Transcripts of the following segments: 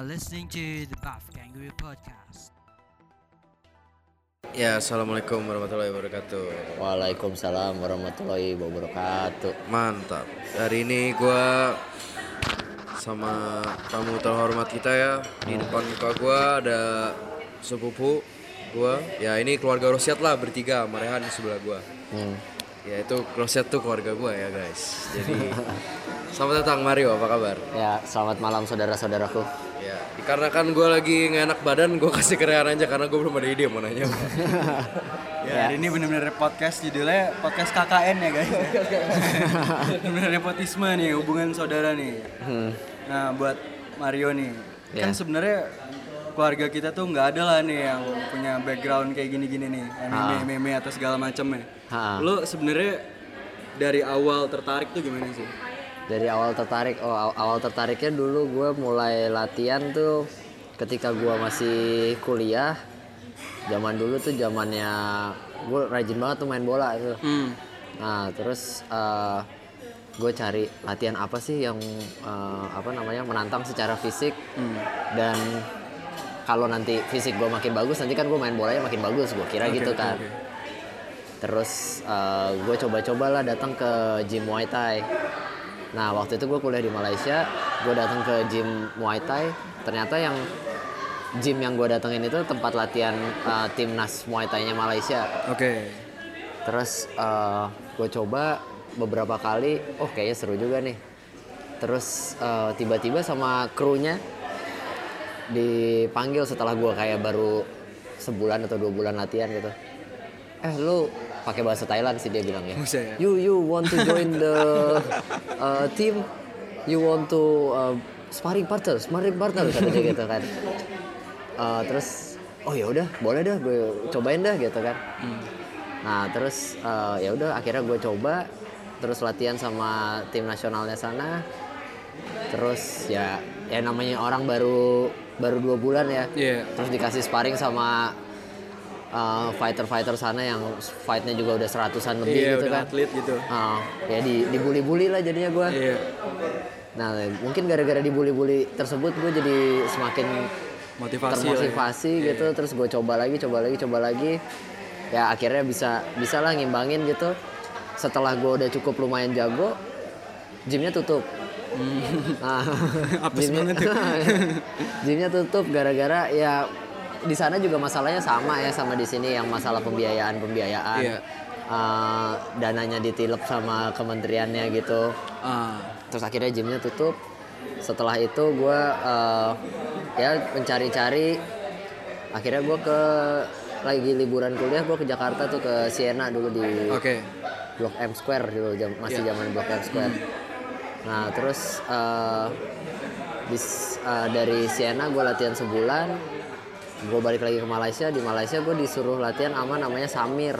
Are listening to the Buff Kangaroo Podcast. Ya, assalamualaikum warahmatullahi wabarakatuh. Waalaikumsalam warahmatullahi wabarakatuh. Mantap. Hari ini gua sama tamu terhormat kita ya. Di depan muka gua ada sepupu gua. Ya ini keluarga Rosiat lah bertiga, Marehan di sebelah gua. Hmm. Ya itu Rosiat tuh keluarga gua ya guys. Jadi selamat datang Mario, apa kabar? Ya, selamat malam saudara-saudaraku. Ya, dikarenakan gue lagi nggak enak badan, gue kasih kerean aja karena gue belum ada ide mau nanya. Ya, hari ini benar-benar podcast judulnya podcast KKN ya guys. benar-benar nepotisme nih, hubungan saudara nih. Hmm. Nah, buat Mario nih, kan Ya. sebenarnya keluarga kita tuh nggak ada lah nih yang punya background kayak gini-gini nih, anime, meme atau segala macamnya. Ha. Lo sebenarnya dari awal tertarik tuh gimana sih? Dari awal tertarik, oh aw- awal tertariknya dulu gue mulai latihan tuh ketika gue masih kuliah. Zaman dulu tuh zamannya gue rajin banget tuh main bola tuh. Hmm. Nah terus gue cari latihan apa sih yang eh, apa namanya menantang secara fisik dan kalau nanti fisik gue makin bagus nanti kan gue main bolanya makin bagus gue kira gitu kan. Terus gue coba-cobalah datang ke gym Muay Thai. Nah waktu itu gue kuliah di Malaysia, gue datang ke gym Muay Thai. Ternyata yang gym yang gue datengin itu tempat latihan eh, timnas Muay Thai-nya Malaysia. Oke. Terus gue coba beberapa kali, oh kayaknya seru juga nih. Terus eh, tiba-tiba sama krunya dipanggil setelah gue kayak baru sebulan atau dua bulan latihan gitu. Eh lu pakai bahasa Thailand sih dia bilangnya. Buset ya. You you want to join the uh, team? You want to uh, sparring partner, sparring partner katanya gitu kan. Uh, terus oh ya udah boleh dah gue cobain dah gitu kan. Nah terus uh, ya udah akhirnya gue coba terus latihan sama tim nasionalnya sana. Terus ya ya namanya orang baru baru dua bulan ya. Iya. Terus dikasih sparring sama uh, fighter-fighter sana yang fightnya juga udah seratusan lebih Iya, gitu udah kan. atlet gitu. Ah, ya di dibully-bully lah jadinya gue. Iya. Nah mungkin gara-gara dibully-bully tersebut gue jadi semakin Motivasi ya. termotivasi gitu. Terus gue coba lagi, coba lagi, coba lagi. Ya akhirnya bisa bisa lah ngimbangin gitu. Setelah gue udah cukup lumayan jago, gymnya tutup. Nah, Apes gymnya- banget gymnya tutup gara-gara ya di sana juga masalahnya sama ya sama di sini yang masalah pembiayaan pembiayaan. Iya. Eh, dananya ditilep sama kementeriannya gitu Ah. terus akhirnya gymnya tutup setelah itu gue ya mencari-cari akhirnya gue ke lagi liburan kuliah gue ke Jakarta tuh ke Siena dulu di Oke. Blok M Square dulu jam- masih Iya. zaman Blok M Square nah terus eh, bis- eh, dari Siena gue latihan sebulan gue balik lagi ke Malaysia di Malaysia gue disuruh latihan sama namanya Samir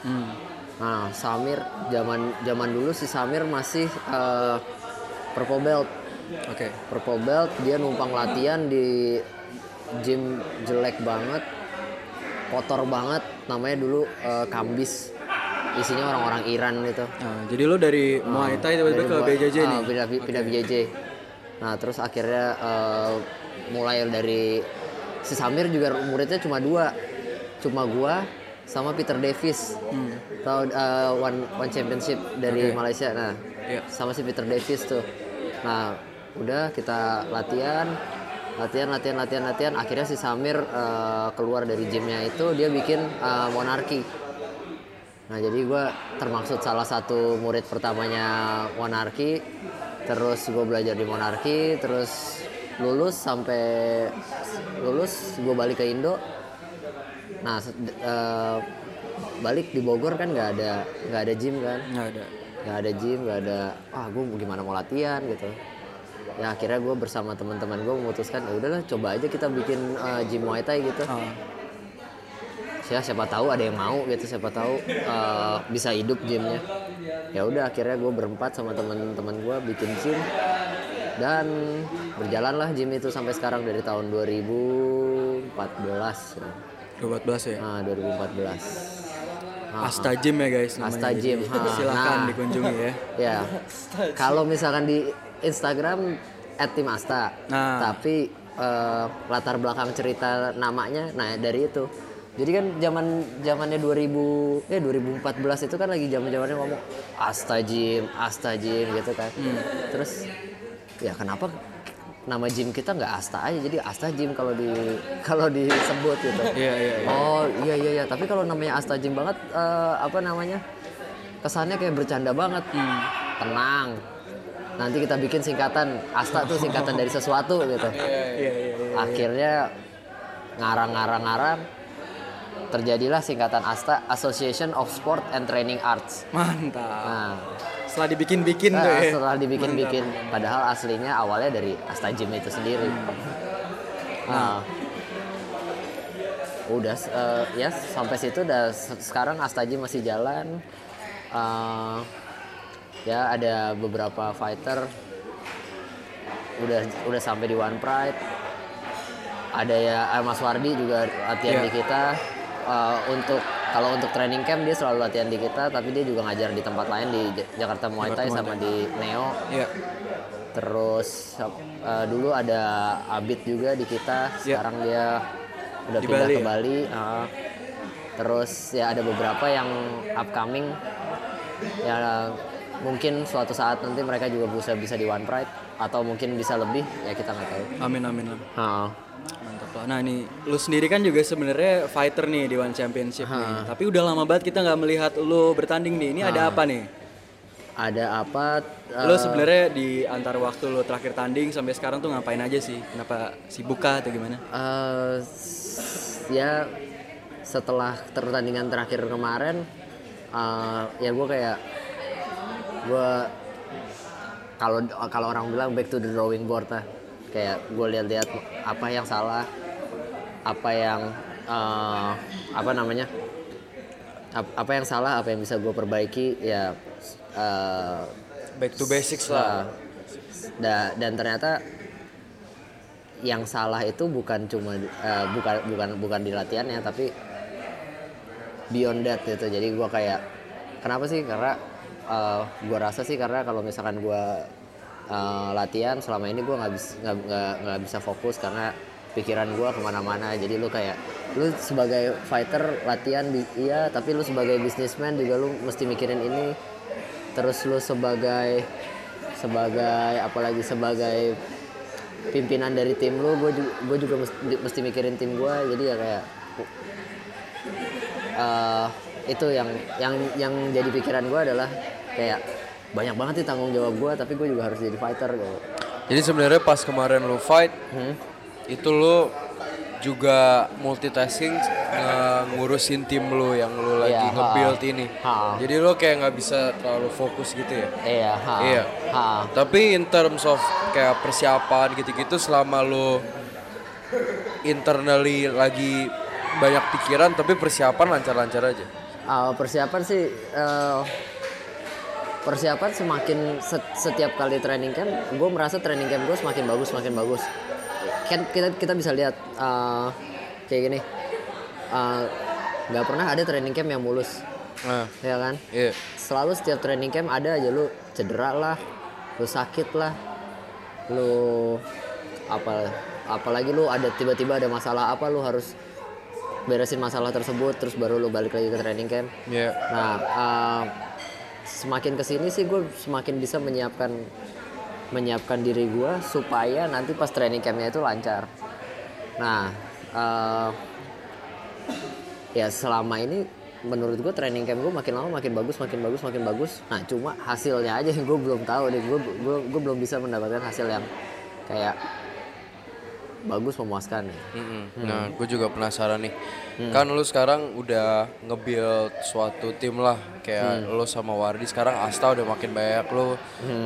Hmm. Nah, Samir zaman zaman dulu si Samir masih eh, purple belt. Oke. Purple belt dia numpang latihan di gym jelek banget. Kotor banget namanya dulu eh, Kambis. Isinya orang-orang Iran gitu. Nah, jadi lo dari Muay Thai tiba-tiba ke BJJ ah, nih. Pindah, pindah BJJ. Nah, terus akhirnya eh, mulai dari si Samir juga muridnya cuma dua. Cuma gua sama Peter Davis. Hmm. Tahu eh, one one championship dari Oke. Malaysia. Nah, Iya. sama si Peter Davis tuh. Nah, udah kita latihan, latihan, latihan, latihan, latihan. Akhirnya si Samir eh, keluar dari gymnya itu dia bikin eh, monarki. Nah, jadi gue termaksud salah satu murid pertamanya monarki. Terus gue belajar di monarki, terus lulus sampai lulus gue balik ke Indo. Nah, eh, balik di Bogor kan nggak ada nggak ada gym kan Nggak ada. nggak ada gym nggak ada ah gue gimana mau latihan gitu ya akhirnya gue bersama teman-teman gue memutuskan ya udahlah coba aja kita bikin eh, gym muay thai gitu Ah. ya siapa tahu ada yang mau gitu siapa tahu eh, bisa hidup gymnya ya udah akhirnya gue berempat sama teman-teman gue bikin gym dan berjalanlah gym itu sampai sekarang dari tahun 2014 ya. 2014 ya. nah 2014 Ah, Asta Gym ya guys namanya. Asta Gym, Jadi, ha. Silakan Nah. dikunjungi ya. ya kalau misalkan di Instagram @timasta Nah. tapi eh, latar belakang cerita namanya nah dari itu jadi kan zaman zamannya 2000 eh 2014 itu kan lagi zaman zamannya ngomong Asta Gym, Asta Gym gitu kan. Terus ya kenapa nama gym kita nggak Asta aja jadi Asta Gym kalau di kalau disebut gitu. Iya, iya, iya. Oh iya iya iya tapi kalau namanya Asta Gym banget eh, apa namanya kesannya kayak bercanda banget. Tenang. Nanti kita bikin singkatan Asta tuh singkatan dari sesuatu gitu. Iya, iya, iya. Akhirnya ngarang-ngarang-ngarang terjadilah singkatan ASTA Association of Sport and Training Arts. Mantap. Nah, Setelah dibikin-bikin tuh nah, ya. setelah dibikin-bikin, padahal aslinya awalnya dari Asta Gym itu sendiri. Nah, udah eh, ya sampai situ udah se- sekarang Asta Gym masih jalan. Eh, ya ada beberapa fighter udah udah sampai di One Pride. Ada ya eh, Mas Wardi juga latihan Iya. di kita. Eh, untuk kalau untuk training camp dia selalu latihan di kita, tapi dia juga ngajar di tempat lain di Ja- Jakarta Muay Thai sama di Neo. Iya. Terus eh, dulu ada Abid juga di kita. Iya. Sekarang dia udah Di pindah Bali ke ya? Bali. ah. terus ya ada beberapa yang upcoming. Ya mungkin suatu saat nanti mereka juga bisa bisa di One Pride atau mungkin bisa lebih ya kita nggak tahu. Amin amin. amin. Ah. Lah. Nah ini lu sendiri kan juga sebenarnya fighter nih di One Championship nih. Tapi udah lama banget kita nggak melihat lu bertanding nih. Ini ada apa nih? Ada apa? eh, Lu sebenarnya di antar waktu lu terakhir tanding sampai sekarang tuh ngapain aja sih? Kenapa sibuk kah atau gimana? S- ya setelah pertandingan terakhir kemarin eh, ya gue kayak gue kalau kalau orang bilang back to the drawing board lah kayak gue lihat-lihat apa yang salah apa yang eh, apa namanya ap- apa yang salah apa yang bisa gue perbaiki ya eh, Back to basics lah. Da- dan ternyata yang salah itu bukan cuma eh, bukan bukan bukan di latihannya tapi beyond that gitu jadi gua kayak kenapa sih karena eh, gua rasa sih karena kalau misalkan gua eh, latihan selama ini gua nggak bisa nggak bisa fokus karena pikiran gua ke mana-mana. Jadi lu kayak lu sebagai fighter latihan iya tapi lu sebagai businessman juga lu mesti mikirin ini. Terus lu sebagai sebagai apalagi sebagai pimpinan dari tim lu gue juga, gue juga mesti, mesti mikirin tim gue jadi ya kayak eh, itu yang yang yang jadi pikiran gue adalah kayak banyak banget sih tanggung jawab gue tapi gue juga harus jadi fighter gitu. Jadi sebenarnya pas kemarin lu fight Hmm? Itu lu juga multitasking ngurusin tim lu yang lu lagi ha. nge-build ini. Ha. Jadi lu kayak nggak bisa terlalu fokus gitu ya. iya ha, Iya. ha. Tapi in terms of kayak persiapan gitu-gitu selama lu internally lagi banyak pikiran tapi persiapan lancar-lancar aja. Uh, persiapan sih uh, persiapan semakin set- setiap kali training camp gue merasa training camp gue semakin bagus semakin bagus kan kita kita bisa lihat uh, kayak gini. Uh, nggak pernah ada training camp yang mulus. Nah, ya kan? Iya. selalu setiap training camp ada aja lu cedera lah lu sakit lah lu apa apalagi lu ada tiba-tiba ada masalah apa lu harus beresin masalah tersebut terus baru lu balik lagi ke training camp. Iya. Nah, uh, semakin ke sini sih gue semakin bisa menyiapkan menyiapkan diri gue supaya nanti pas training campnya itu lancar. Nah, uh, ya selama ini menurut gue training camp gue makin lama makin bagus, makin bagus, makin bagus. Nah, cuma hasilnya aja gue belum tahu deh. Gue belum bisa mendapatkan hasil yang kayak bagus memuaskan. Mm-mm. Nah, gue juga penasaran nih. Kan lu sekarang udah nge-build suatu tim lah. Kayak lu sama Wardi sekarang Asta udah makin banyak lu.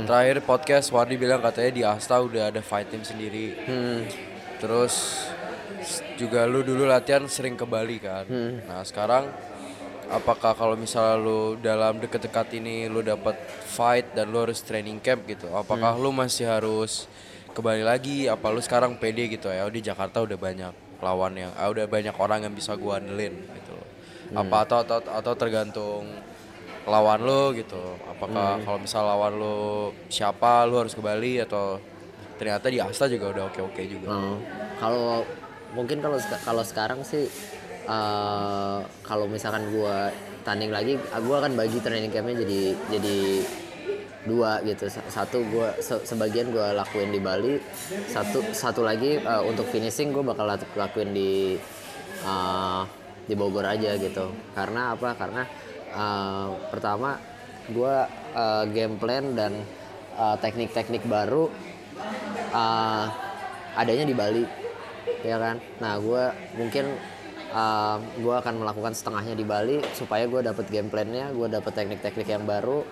Terakhir podcast Wardi bilang katanya di Asta udah ada fight team sendiri. Hmm. Terus juga lu dulu latihan sering ke Bali kan. Nah, sekarang apakah kalau misalnya lu dalam deket-dekat ini lu dapat fight dan lu harus training camp gitu. Apakah lu masih harus ke Bali lagi apa lu sekarang pede gitu ya? Di Jakarta udah banyak lawan yang ah, udah banyak orang yang bisa gua andelin gitu loh. Apa atau atau atau tergantung lawan lu gitu. Apakah kalau misal lawan lu siapa lu harus ke Bali atau ternyata di Asta juga udah oke oke juga Oh, kalau mungkin kalau kalau sekarang sih eh, kalau misalkan gua tanding lagi gua akan bagi training campnya jadi jadi dua gitu. Sa- satu gua se- sebagian gua lakuin di Bali satu satu lagi eh, untuk finishing gua bakal lakuin di eh, di Bogor aja gitu. Karena apa? Karena eh, pertama gua eh, game plan dan eh, teknik-teknik baru uh, adanya di Bali ya kan? Nah gue mungkin uh, gue akan melakukan setengahnya di Bali supaya gue dapet game plannya gue dapet teknik-teknik yang baru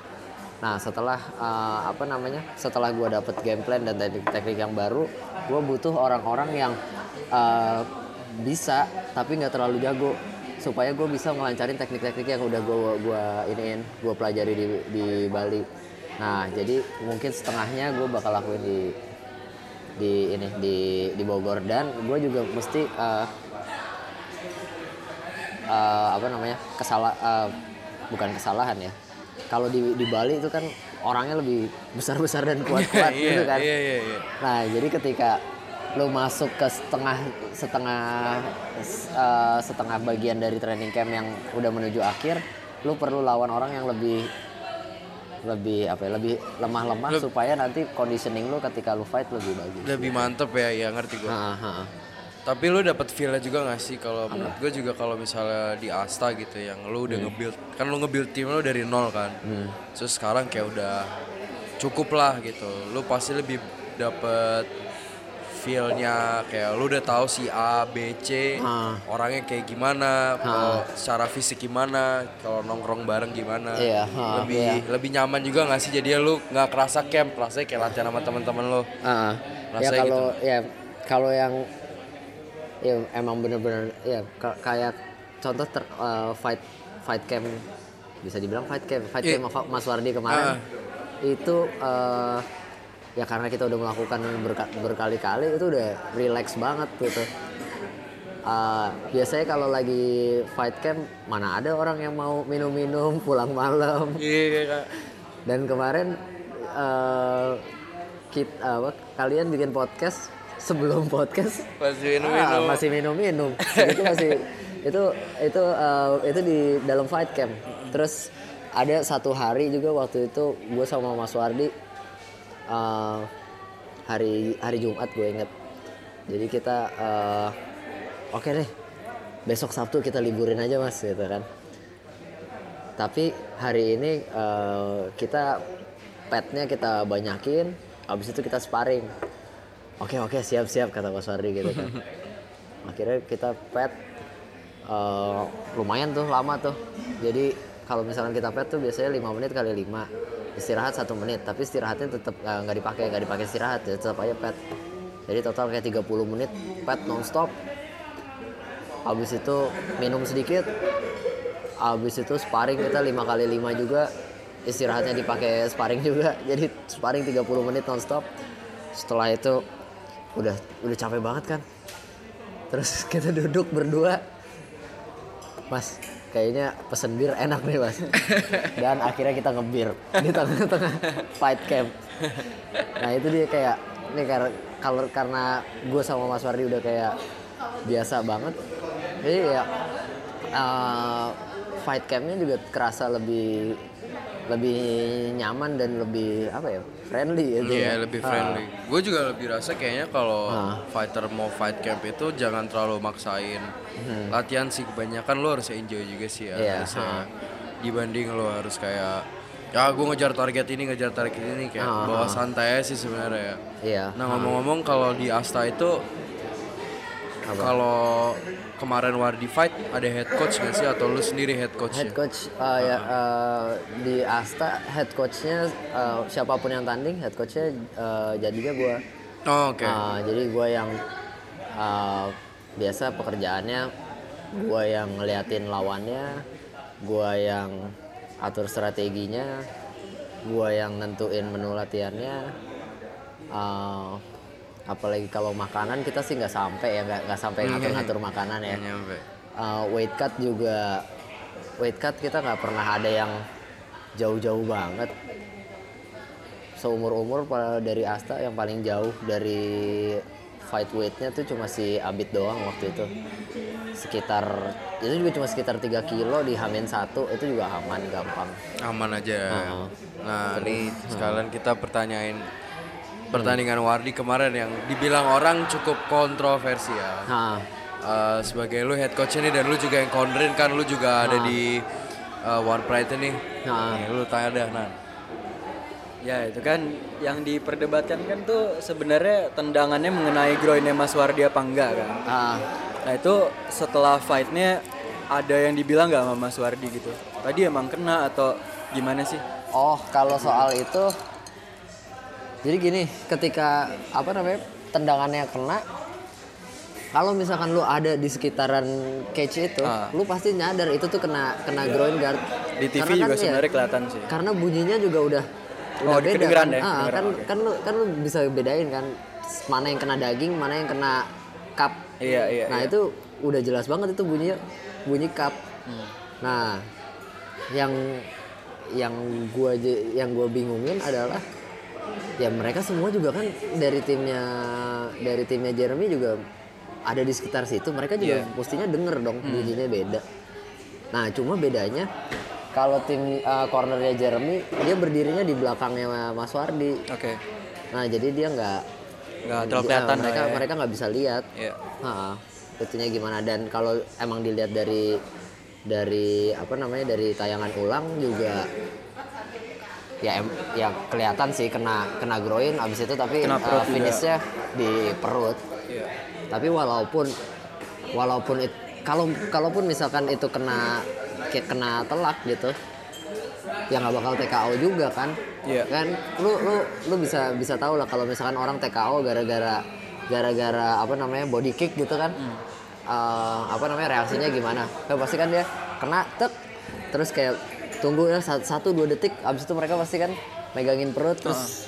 nah setelah uh, apa namanya setelah gue dapet game plan dan teknik-teknik yang baru gue butuh orang-orang yang uh, bisa tapi nggak terlalu jago supaya gue bisa melancarin teknik-teknik yang udah gue gua iniin gue pelajari di, di Bali. Nah jadi mungkin setengahnya gue bakal lakuin di di ini di di Bogor. Dan gue juga mesti uh, uh, apa namanya kesalah uh, bukan kesalahan ya kalau di di Bali itu kan orangnya lebih besar besar dan kuat kuat Iya, gitu kan iya, iya, iya. nah jadi ketika lo masuk ke setengah setengah uh, setengah bagian dari training camp yang udah menuju akhir lo perlu lawan orang yang lebih lebih apa ya lebih lemah-lemah supaya nanti conditioning lo ketika lo fight lebih bagus. lebih mantep ya ya ngerti gue ah. Tapi lu dapat feel juga gak sih? Kalau menurut gue juga kalau misalnya di Asta gitu yang lu udah nge-build kan lu nge-build tim lu dari nol kan. Terus sekarang kayak udah cukup lah gitu. Lu pasti lebih dapet feelnya kayak lu udah tahu si A B C Ah. orangnya kayak gimana kalau secara fisik gimana kalau nongkrong bareng gimana. Iya, ah, lebih iya. lebih nyaman juga gak sih? Jadi lu nggak kerasa camp rasanya kayak latihan sama teman-teman lu. Ah, ya kalau ya kalau yang ya emang bener-bener ya ka- kayak contoh ter, uh, fight fight camp bisa dibilang fight camp fight Iya. camp Mas Wardi kemarin Ah. itu uh, ya karena kita udah melakukan berka- berkali-kali itu udah relax banget gitu Uh, biasanya kalau lagi fight camp mana ada orang yang mau minum-minum pulang malam iya kak dan kemarin eh kita apa kalian bikin podcast sebelum podcast Masih ah, minum-minum. masih minum-minum. itu masih itu itu eh, itu di dalam fight camp. Terus ada satu hari juga waktu itu gue sama Mas Wardi eh, hari hari Jumat gue inget. Jadi kita eh, oke deh besok Sabtu kita liburin aja mas gitu kan tapi hari ini eh, kita petnya kita banyakin habis itu kita sparring oke oke siap siap kata Mas Wardi gitu kan. Akhirnya kita pet eh, lumayan tuh lama tuh. Jadi kalau misalkan kita pet tuh biasanya 5 menit kali 5 istirahat satu menit tapi istirahatnya tetap eh, nggak dipakai nggak dipakai istirahat ya tetap aja pet. Jadi total kayak 30 menit pet nonstop. Habis itu minum sedikit habis itu sparring kita 5 kali 5 juga. Istirahatnya dipakai sparring juga. Jadi sparring 30 menit nonstop. Setelah itu udah udah capek banget kan? Terus kita duduk berdua. Mas kayaknya pesen bir enak nih mas. Dan akhirnya kita ngebir di tengah-tengah fight camp. Nah itu dia kayak ini karena kalau karena gue sama Mas Wardi udah kayak biasa banget. Jadi ya eh, fight campnya juga kerasa lebih lebih nyaman dan lebih apa ya friendly gitu Iya ya. lebih Ah. friendly. Gue juga lebih rasa kayaknya kalau Ah. fighter mau fight camp itu jangan terlalu maksain latihan sih kebanyakan lo harus enjoy juga sih ya. Hmm. Iya, harusnya. ah. Dibanding lo harus kayak ya gue ngejar target ini ngejar target ini kayak Ah, bawa santai sih sebenarnya ya. Iya. Nah ngomong-ngomong kalau di Asta itu kalau kemarin Wardi fight ada head coach nggak sih atau lu sendiri head coach? Head coach uh, ya uh, di Asta head coachnya uh, siapa pun yang tanding head coachnya uh, jadinya gue Oh, Oke. Uh, jadi gue yang uh, biasa pekerjaannya gue yang ngeliatin lawannya gue yang atur strateginya gue yang nentuin menu latihannya uh, apalagi kalau makanan kita sih nggak sampai ya nggak nggak sampai ngatur-ngatur makanan ya. Uh, weight cut juga weight cut kita nggak pernah ada yang jauh-jauh banget seumur umur dari Asta yang paling jauh dari fight weightnya tuh cuma si Abid doang waktu itu sekitar itu juga cuma sekitar 3 kilo di Hamin satu itu juga aman gampang Aman aja. Heeh. Nah, ini sekalian kita pertanyain pertandingan Wardi kemarin yang dibilang orang cukup kontroversial. nah Eh, sebagai lu head coach nih dan lu juga yang kondrin kan lu juga ada di eh, One Pride nih. Nah. Nih, lu tanya dah Nan. Ya itu kan yang diperdebatkan kan tuh sebenarnya tendangannya mengenai groinnya Mas Wardi apa enggak kan? ah Nah itu setelah fightnya ada yang dibilang nggak sama Mas Wardi gitu? Tadi emang kena atau gimana sih? Oh, kalau soal itu jadi gini, ketika apa namanya? tendangannya kena kalau misalkan lu ada di sekitaran cage itu, Ah. lu pasti nyadar itu tuh kena kena groin guard. Di TV Karena juga kan ya, sebenarnya kelihatan sih. Karena bunyinya juga udah Oh, udah beda kedengeran kan. ya? Ah, kan oke. kan lu kan lu bisa bedain kan mana yang kena daging, mana yang kena cup. Iya iya. Nah iya. itu udah jelas banget itu bunyinya bunyi cup. Hmm. Nah yang yang gua yang gua bingungin adalah ya mereka semua juga kan dari timnya dari timnya Jeremy juga ada di sekitar situ mereka juga Iya. mestinya denger dong Hmm. bunyinya beda. Nah cuma bedanya kalau tim uh, cornernya Jeremy dia berdirinya di belakangnya Mas Wardi. Oke. Nah jadi dia nggak Nggak terlalu dia- kelihatan mereka lah ya. mereka nggak bisa lihat Iya. Ha, itunya gimana dan kalau emang dilihat dari dari apa namanya dari tayangan ulang juga ya ya kelihatan sih kena kena groin abis itu tapi Kena uh, juga. finishnya di perut Iya. tapi walaupun walaupun it- kalau kalaupun misalkan itu kena kena telak gitu ya nggak bakal TKO juga kan Iya. kan lu lu lu bisa bisa tahu lah kalau misalkan orang TKO gara-gara gara-gara apa namanya body kick gitu kan Eh, apa namanya reaksinya gimana kan pasti kan dia kena tek terus kayak tunggu ya satu, satu dua detik abis itu mereka pasti kan megangin perut terus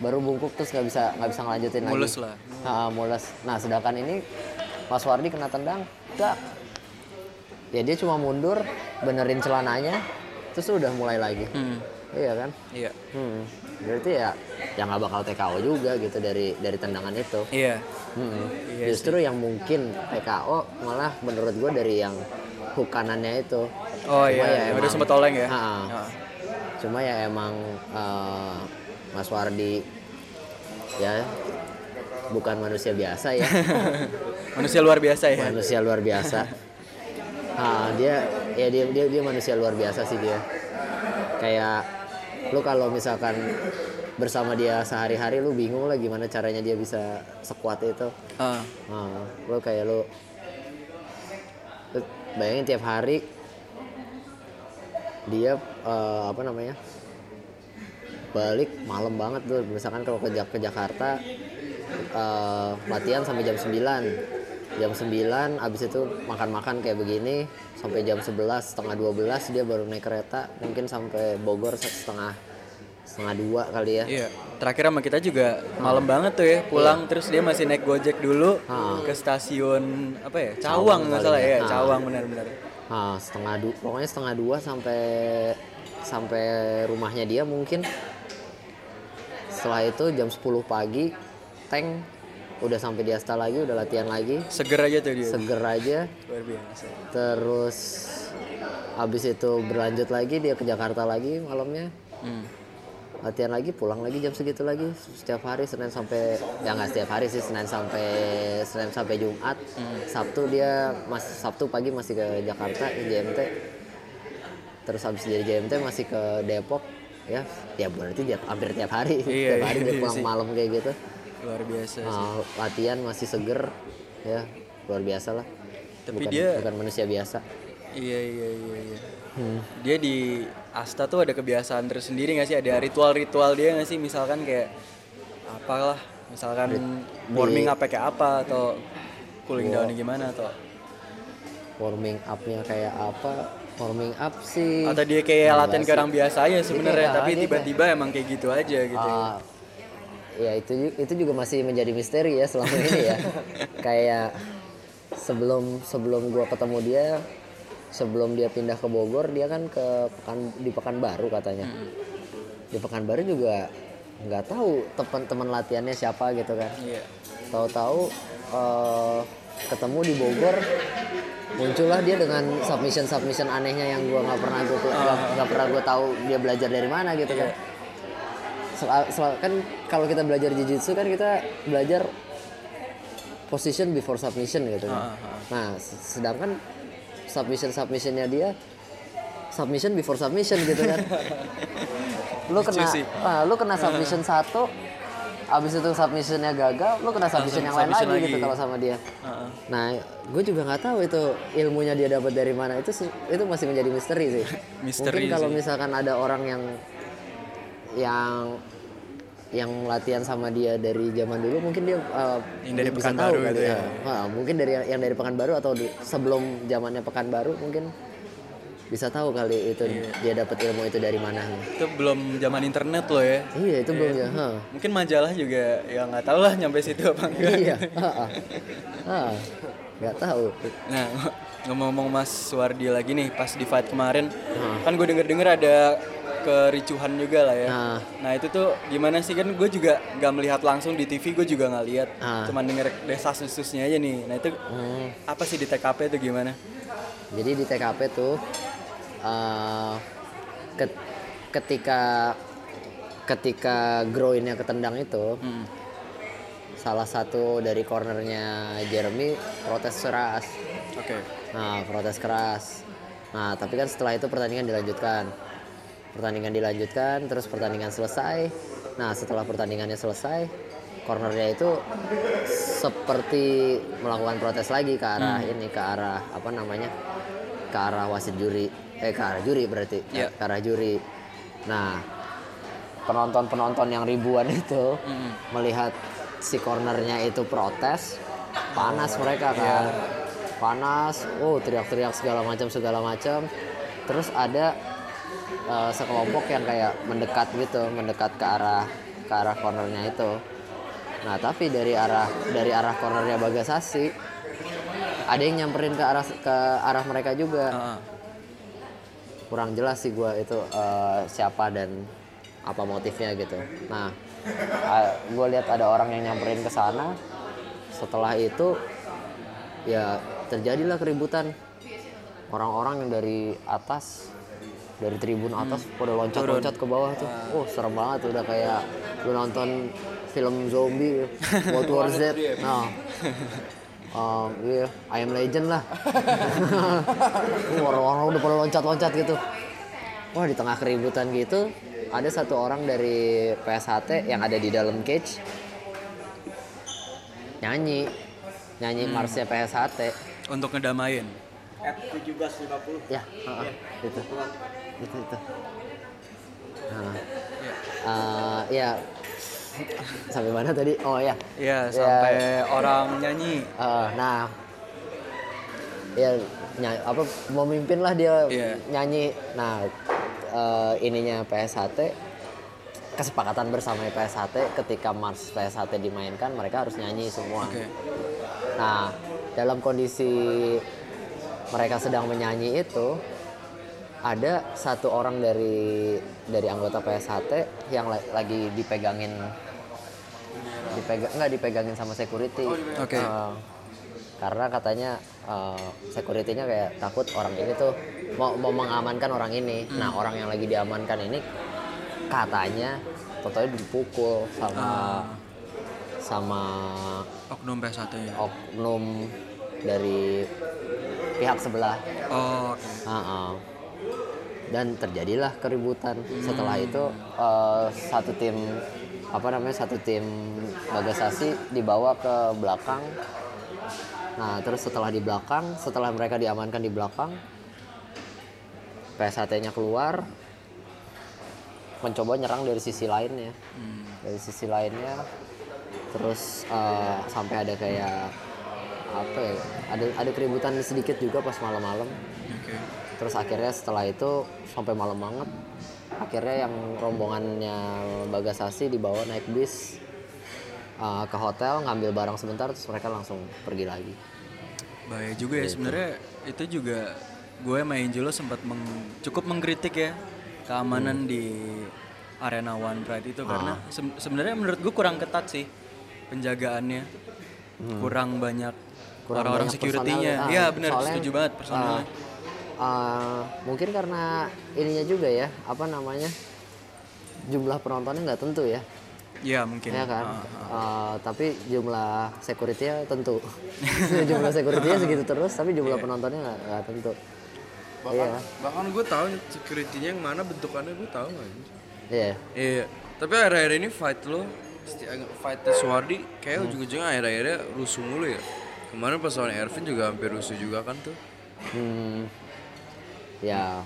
baru bungkuk terus nggak bisa nggak bisa ngelanjutin lagi Mulus lah. Ah, mules. Nah, sedangkan ini Mas Wardi kena tendang, dak. Ya dia cuma mundur, benerin celananya, terus udah mulai lagi. Hmm. Iya kan? Iya. Hmm. Berarti ya ya nggak bakal TKO juga gitu dari dari tendangan itu. Iya. Hmm. Iya Justru yang mungkin TKO malah menurut gue dari yang hook kanannya itu. Oh Cuma iya. ya Udah sempet oleng ya. Ha-ha. Ah. Cuma ya emang eh, Mas Wardi ya bukan manusia biasa ya. Manusia luar biasa ya. manusia luar biasa. Ah, dia ya dia dia dia manusia luar biasa sih dia. Kayak lu kalau misalkan bersama dia sehari-hari lu bingung lah gimana caranya dia bisa sekuat itu. Ah. Ah, lu kayak lu, lu bayangin tiap hari dia eh, apa namanya balik malam banget tuh misalkan kalau ke, ke Jakarta eh, latihan sampai jam 9 jam 9 abis itu makan-makan kayak begini sampai jam 11 setengah 12 dia baru naik kereta mungkin sampai Bogor setengah setengah dua kali ya Iya. Terakhir sama kita juga malam banget tuh ya pulang terus dia masih naik gojek dulu Ah. ke stasiun apa ya Cawang nggak salah ya. ya Ah. Cawang benar-benar. Nah, setengah dua, pokoknya setengah dua sampai sampai rumahnya dia mungkin. Setelah itu jam 10 pagi, tank udah sampai di Asta lagi, udah latihan lagi, Seger aja tuh dia. seger aja. Luar biasa. Terus habis itu berlanjut lagi dia ke Jakarta lagi malamnya. Hmm. Latihan lagi, pulang lagi jam segitu lagi setiap hari Senin sampai ya nggak setiap hari sih Senin sampai Senin sampai Jumat. Sabtu dia mas Sabtu pagi masih ke Jakarta ke JMT. Terus habis dari JMT masih ke Depok ya. Ya berarti dia hampir tiap hari. Iya, tiap hari dia iya pulang sih. malam kayak gitu. Luar biasa. sih. Uh, latihan masih seger ya luar biasa lah. Tapi bukan, dia- bukan manusia biasa. Iya iya iya iya. Hmm. Dia di Asta tuh ada kebiasaan tersendiri nggak sih? Ada ritual-ritual dia nggak sih? Misalkan kayak apalah, misalkan warming up kayak apa atau cooling down gimana atau warming upnya kayak apa warming up sih atau dia kayak latihan ke orang biasa aja sebenarnya, kayak- tapi tiba-tiba emang kayak gitu aja gitu. Ah, ya itu ju- itu juga masih menjadi misteri ya selama ini ya. Kayak sebelum sebelum gua ketemu dia sebelum dia pindah ke Bogor dia kan ke pekan di Pekanbaru katanya. Hmm. di Pekanbaru juga nggak tahu teman-teman latihannya siapa gitu kan. Iya. tahu-tahu eh, ketemu di Bogor muncullah dia dengan submission submission anehnya yang gua nggak pernah gue nggak pernah gue tahu dia belajar dari mana gitu kan Sel- sel- kan kalau kita belajar jiu-jitsu kan kita belajar position before submission gitu kan. Nah, s- sedangkan submission submissionnya dia submission before submission gitu kan. lu kena sih. ah, lu kena submission satu abis itu submissionnya gagal lu kena submission yang lain lagi, submission gitu lagi. kalau sama dia Heeh. nah gue juga nggak tahu itu ilmunya dia dapat dari mana itu itu masih menjadi misteri sih Misteri mungkin kalau misalkan ada orang yang yang yang latihan sama dia dari zaman dulu mungkin dia uh, Yang dari bisa Pekanbaru gitu ya. Ah, mungkin dari yang dari Pekanbaru atau di- sebelum zamannya Pekanbaru mungkin bisa tahu kali itu Iya. dia dapat ilmu itu dari mana Itu belum zaman internet loh ya. iya itu belum ya ha. Mungkin majalah juga ya nggak tahu lah nyampe situ apa enggak. iya nggak tahu Nah, ngomong-ngomong Mas Suwardi lagi nih pas di fight kemarin, kan gue denger-denger ada kericuhan juga lah ya. Nah. Nah itu tuh gimana sih kan gue juga nggak melihat langsung di TV, gue juga nggak lihat, Ah. cuman denger desas-desusnya aja nih. Nah itu Hmm. apa sih di TKP itu gimana? Jadi di TKP tuh ket- ketika ketika groinnya ketendang itu Hmm. salah satu dari cornernya Jeremy protes keras. Oke. Nah, protes keras. Nah, tapi kan setelah itu pertandingan dilanjutkan. Pertandingan dilanjutkan, terus pertandingan selesai. Nah, setelah pertandingannya selesai, cornernya itu seperti melakukan protes lagi ke arah ini, ke arah apa namanya? ke arah wasit juri. Eh, ke arah juri berarti. Iya. Ke arah juri. Nah, penonton-penonton yang ribuan itu Mm-mm. melihat si cornernya itu protes panas mereka kan panas oh teriak-teriak segala macam segala macam terus ada eh, sekelompok yang kayak mendekat gitu mendekat ke arah ke arah cornernya itu nah tapi dari arah dari arah cornernya Bagasasi ada yang nyamperin ke arah ke arah mereka juga Heeh. kurang jelas sih gue itu eh, siapa dan apa motifnya gitu. Nah, gue lihat ada orang yang nyamperin ke sana. Setelah itu, ya terjadilah keributan. Orang-orang yang dari atas, dari tribun atas, pada loncat-loncat ke bawah tuh. Oh, serem banget udah kayak lu nonton film zombie, World War Z. Nah, Um, iya, I am legend lah. Uh, Orang-orang udah pada loncat-loncat gitu. Wah di tengah keributan gitu, ada satu orang dari PSHT yang ada di dalam cage nyanyi, nyanyi marsnya PSHT. Untuk ngedamain. Ya, heeh, itu, itu itu. Nah, eh, ya sampai mana tadi? Oh ya, Ya. sampai orang nyanyi. Eh, nah, ya ny- apa memimpin lah dia Iya. nyanyi. Nah, eh, ininya PSHT kesepakatan bersama PSHT ketika Mars PSHT dimainkan mereka harus nyanyi semua. Oke. Nah, dalam kondisi mereka sedang menyanyi itu ada satu orang dari dari anggota PSHT yang la- lagi dipegangin dipegang nggak dipegangin sama security. Oke. Eh, karena katanya eh, security-nya kayak takut orang ini tuh mau mau mengamankan orang ini. Nah, orang yang lagi diamankan ini katanya totalnya dipukul sama sama Oknum PSAT ya. oknum dari pihak sebelah. Oh, oke. Ah, ah. Dan terjadilah keributan. Setelah itu eh, satu tim apa namanya satu tim Bagasasi dibawa ke belakang. Nah terus setelah di belakang, setelah mereka diamankan di belakang, PSHT-nya keluar, mencoba nyerang dari sisi lainnya. Dari sisi lainnya, terus eh, sampai ada kayak apa ya? Ada ada keributan sedikit juga pas malam-malam. Terus akhirnya setelah itu sampai malam banget, akhirnya yang rombongannya Bagasasi dibawa naik bis uh, ke hotel ngambil barang sebentar terus mereka langsung pergi lagi. Bahaya juga ya sebenarnya itu juga gue main Julo sempat meng- cukup mengkritik ya keamanan di arena One Pride itu. Karena se- sebenarnya menurut gue kurang ketat sih penjagaannya. Kurang banyak orang-orang security-nya. iya Ah, benar soalnya, setuju banget personalnya Uh, mungkin karena ininya juga ya apa namanya jumlah penontonnya nggak tentu ya. Iya mungkin. Ya kan? Ah, Uh, tapi jumlah security-nya tentu. Jumlah security-nya segitu terus tapi jumlah penontonnya nggak nggak tentu. Bahkan iya. bahkan gue tahu security-nya yang mana bentukannya gue tahu aja iya. Iya. Tapi akhir-akhir ini fight lo fight Suwardi kayak ujung-ujungnya akhir-akhirnya rusuh mulu ya. Kemarin pas lawan Ervin juga hampir rusuh juga kan tuh. Hmm, ya.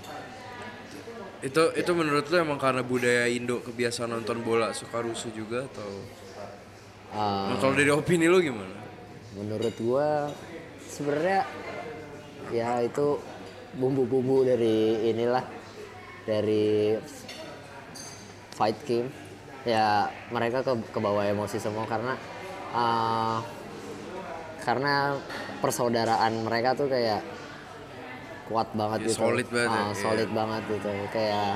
Itu itu menurut lo emang karena budaya Indo kebiasaan nonton bola suka rusuh juga atau? Uh, Nah, kalau dari opini lo gimana? Menurut gua sebenarnya ya itu bumbu-bumbu dari inilah dari fight game. Ya mereka ke ke bawah emosi semua karena uh, karena persaudaraan mereka tuh kayak kuat banget Ya, gitu solid banget ya, Ah, iya. solid banget gitu kayak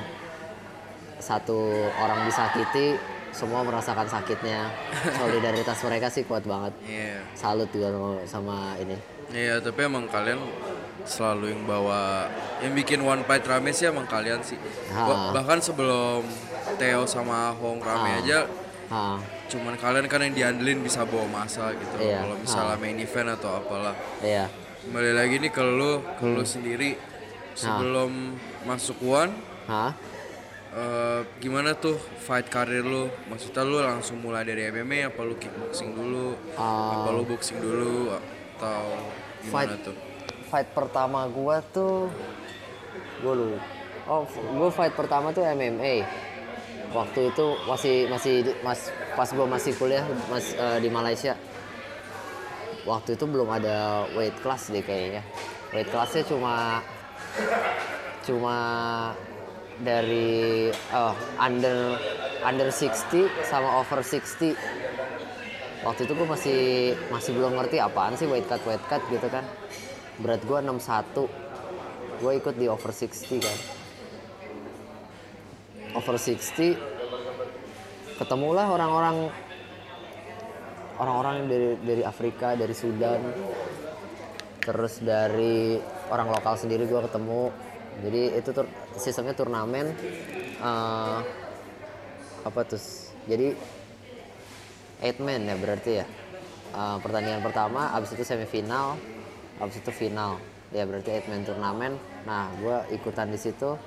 satu orang disakiti semua merasakan sakitnya solidaritas mereka sih kuat banget iya salut juga sama, sama ini Iya, tapi emang kalian selalu yang bawa yang bikin one fight rame sih emang kalian sih. Ha. Ba- bahkan sebelum Theo sama Hong rame Ha. aja, ah cuman kalian kan yang diandelin bisa bawa masa gitu. Iya. Kalau misalnya main event atau apalah. iya Kembali lagi nih ke lu, ke lu Hmm. sendiri sebelum masuk one Hah? eh, gimana tuh fight karir lu? Maksudnya lu langsung mulai dari MMA apa lu kickboxing dulu? Ah. apa lu boxing dulu atau gimana Fight. tuh? fight pertama gua tuh gua lu oh gua fight pertama tuh MMA waktu itu masih masih mas pas gua masih kuliah mas eh, di Malaysia waktu itu belum ada weight class deh kayaknya weight classnya cuma cuma dari oh, under under 60 sama over 60 waktu itu gue masih masih belum ngerti apaan sih weight cut weight cut gitu kan. Berat gue 61 gue ikut di over 60 kan. Over 60 ketemulah orang-orang orang-orang dari dari Afrika dari Sudan terus dari orang lokal sendiri gue ketemu. Jadi itu tur sistemnya turnamen eh, apa tuh jadi eight man ya berarti ya. Eh, pertandingan pertama abis itu semifinal abis itu final. Ya berarti eight man turnamen. Nah gue ikutan di situ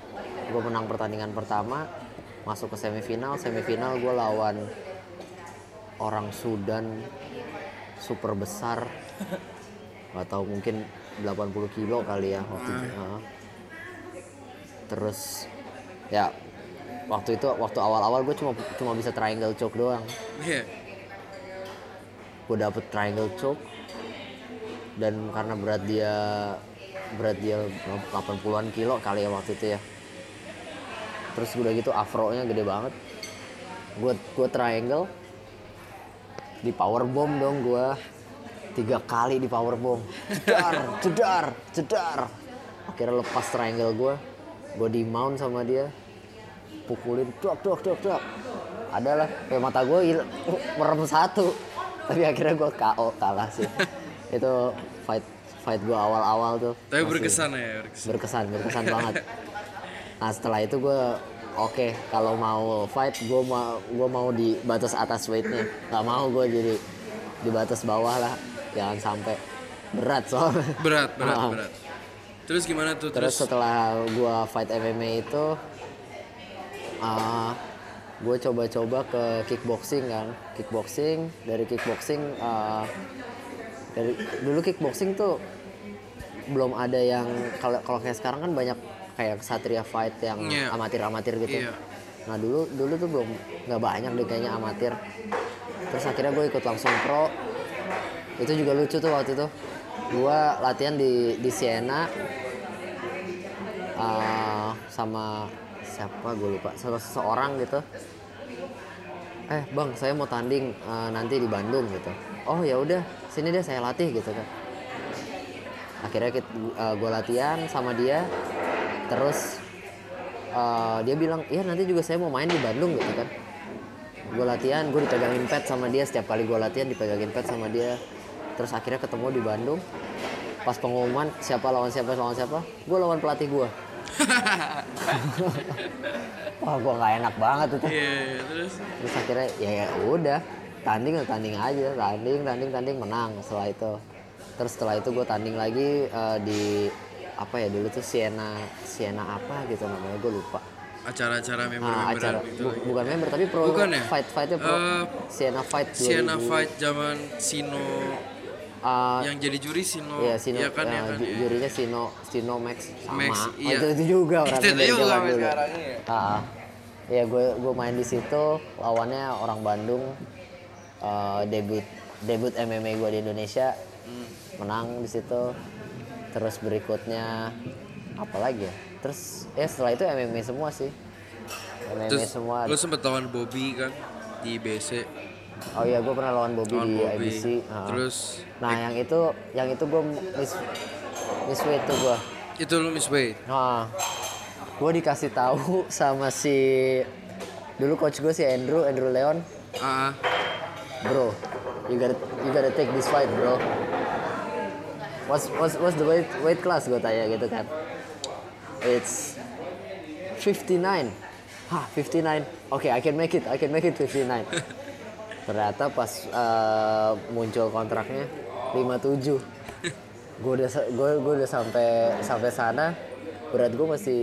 gue menang pertandingan pertama masuk ke semifinal semifinal gue lawan orang Sudan super besar. Nggak tahu mungkin 80 kilo kali ya waktu itu. Heeh. terus ya waktu itu waktu awal-awal gue cuma cuma bisa triangle choke doang. Iya. gue dapet triangle choke. Dan karena berat dia berat dia 80-an kilo kali ya waktu itu ya. Terus udah gitu afro-nya gede banget. Gue gue triangle di power bomb dong gue tiga kali di power bomb. Jedar jedar jedar akhirnya lepas triangle gue gue di mount sama dia. Pukulin dok dok dok dok. Adalah kayak mata gue il- merem satu. Tapi akhirnya gue KO kalah sih. Itu fight fight gue awal-awal tuh. Tapi berkesan ya, berkesan. berkesan berkesan banget. Nah setelah itu gue oke kalau mau fight gue mau gue mau di batas atas weightnya nggak mau gue jadi di batas bawah lah jangan sampai berat soalnya Berat, berat, Ah. berat. Terus gimana tuh? Terus Terus, setelah gua fight MMA itu gue coba-coba ke kickboxing kan kickboxing dari kickboxing uh, dari dulu kickboxing tuh belum ada yang kalau kalau kayak sekarang kan banyak kayak Satria fight yang Iya. amatir-amatir gitu. Iya. nah dulu dulu tuh belum nggak banyak deh kayaknya amatir. Terus akhirnya gue ikut langsung pro. Itu juga lucu tuh waktu itu. Gue latihan di di Siena. Uh, sama siapa gue lupa. Sama seseorang gitu. Eh bang saya mau tanding uh, nanti di Bandung gitu. Oh ya udah sini deh saya latih gitu kan. Akhirnya kita, gue latihan sama dia terus eh, dia bilang iya nanti juga saya mau main di Bandung gitu kan. Gue latihan gue dipegangin pet sama dia setiap kali gue latihan dipegangin pet sama dia. Terus akhirnya ketemu di Bandung. Pas pengumuman siapa lawan siapa lawan siapa? Gue lawan pelatih gue wah gue nggak enak banget itu Iya, iya, terus? Terus akhirnya ya, ya udah tanding ya tanding aja tanding tanding tanding menang setelah itu. Terus setelah itu gue tanding lagi eh, di apa ya dulu tuh Siena Siena apa gitu namanya gue lupa acara-acara nah, member-memberan acara gitu. bu- bukan member tapi pro Bukan ya? fight fightnya pro Eh, Siena fight 2000. Siena Fight zaman Sino Eh, yang jadi juri Sino. Iya, Sino, Iya kan, eh, ya kan. ju- iya. jurinya Sino, Sino Max sama. Max, Oh, iya. itu, itu juga orangnya Itu juga zaman sampai dulu. sekarang ya. Ah, Iya, gue gue main di situ lawannya orang Bandung eh, debut debut MMA gue di Indonesia Hmm. menang di situ. Terus berikutnya apa lagi ya? Terus ya setelah itu MMA semua sih. MMA Terus semua. lu sempet lawan Bobby kan di BC. Oh iya, gue pernah lawan Bobby Lawan di Bobby. IBC. ah. Terus Nah, yang itu yang itu gue miss miss weight tuh gue. itu lu miss weight. Nah, gue dikasih tahu sama si dulu coach gue si Andrew Andrew Leon, Ah, bro, you gotta you gotta take this fight, bro. What's what's what's the weight weight class gue tanya gitu kan. It's 59. Hah, 59. Oke, I can make it. I can make it 59. Ternyata pas eh, muncul kontraknya 57. Gue udah gue gue udah sampai sampai sana berat gue masih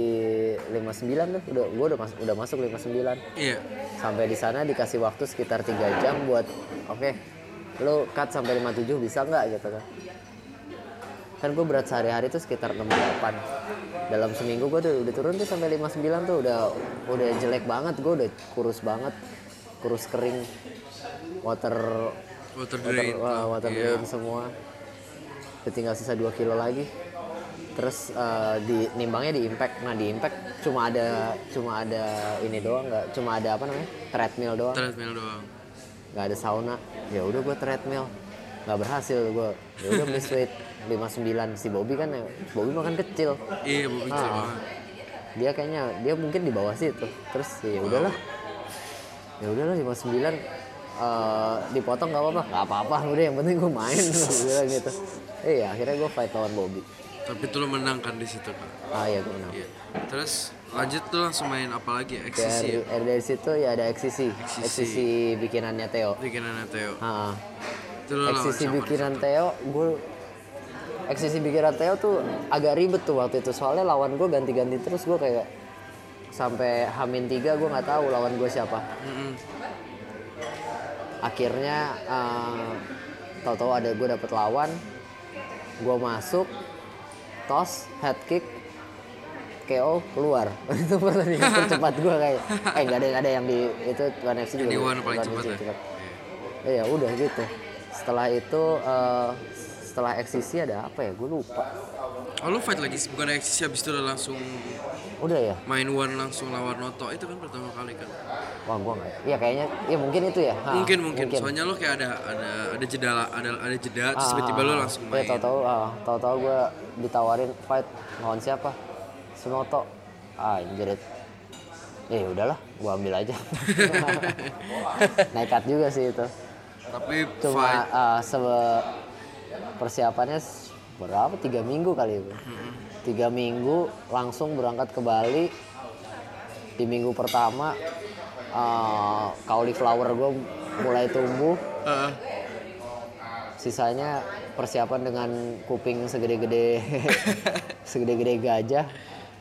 59 tuh. Udah gue udah mas, udah masuk 59 iya. sampai di sana dikasih waktu sekitar tiga jam buat oke lo cut sampai 57 bisa nggak gitu kan kan gue berat sehari-hari tuh sekitar 68 dalam seminggu gue tuh udah turun tuh sampai 59 tuh. Udah udah jelek banget gue udah kurus banget. Kurus kering. Water Water water, drain. wah, water Iya. drain semua. Udah tinggal sisa 2 kilo lagi. Terus eh, di nimbangnya di impact. Nah di impact cuma ada cuma ada ini doang nggak cuma ada apa namanya? Treadmill doang. Treadmill doang. nggak ada sauna. Ya udah gue treadmill. Nggak berhasil gue ya udah miss weight 59 si Bobby kan ya Bobby makan kecil. Iya, Bobby kecil Ah. dia kayaknya dia mungkin di bawah situ. Terus ya udahlah. Ya udahlah 59 eh, dipotong nggak apa-apa. Nggak apa-apa udah yang penting gue main. Bilang gitu. Iya akhirnya gue fight lawan Bobby. Tapi tuh lu menang kan di situ kan. ah iya gue menang. Iya. Terus lanjut tuh langsung main apa lagi? XCC dari, ya? dari, situ ya ada XCC XCC bikinannya Theo. Bikinannya Theo. Ah, XCC siapa? bikinan Theo gue XCC bikinan Theo tuh agak ribet tuh waktu itu. Soalnya lawan gue ganti-ganti terus gue kayak sampai Hamin 3 gue nggak tahu lawan gue siapa. Akhirnya eh, tahu-tahu ada gue dapet lawan gue masuk toss head kick KO keluar. Itu pertandingan tercepat gue kayak eh nggak ada ada yang di itu One FC juga Di One paling cepat ya? Eh, ya udah gitu. Setelah itu eh, setelah XCC ada apa ya? Gue lupa. Oh lu fight lagi bukan XCC habis itu udah langsung udah ya? main one langsung lawan Noto. Itu kan pertama kali kan? Wah gue nggak ya kayaknya ya mungkin itu ya. Ha, mungkin, mungkin. soalnya lu kayak ada ada ada jeda lah- ada ada jeda terus Ah, tiba-tiba lu langsung ya main. tahu-tahu ah, tahu-tahu gue ditawarin fight lawan siapa? Sunoto ah jerit ya udahlah gue ambil aja. Nekat juga sih itu. Tapi cuma fight ah, sebe- persiapannya berapa? Tiga minggu kali itu tiga minggu langsung berangkat ke Bali. Di minggu pertama ah, cauliflower gue mulai tumbuh. Sisanya persiapan dengan kuping segede-gede segede-gede gajah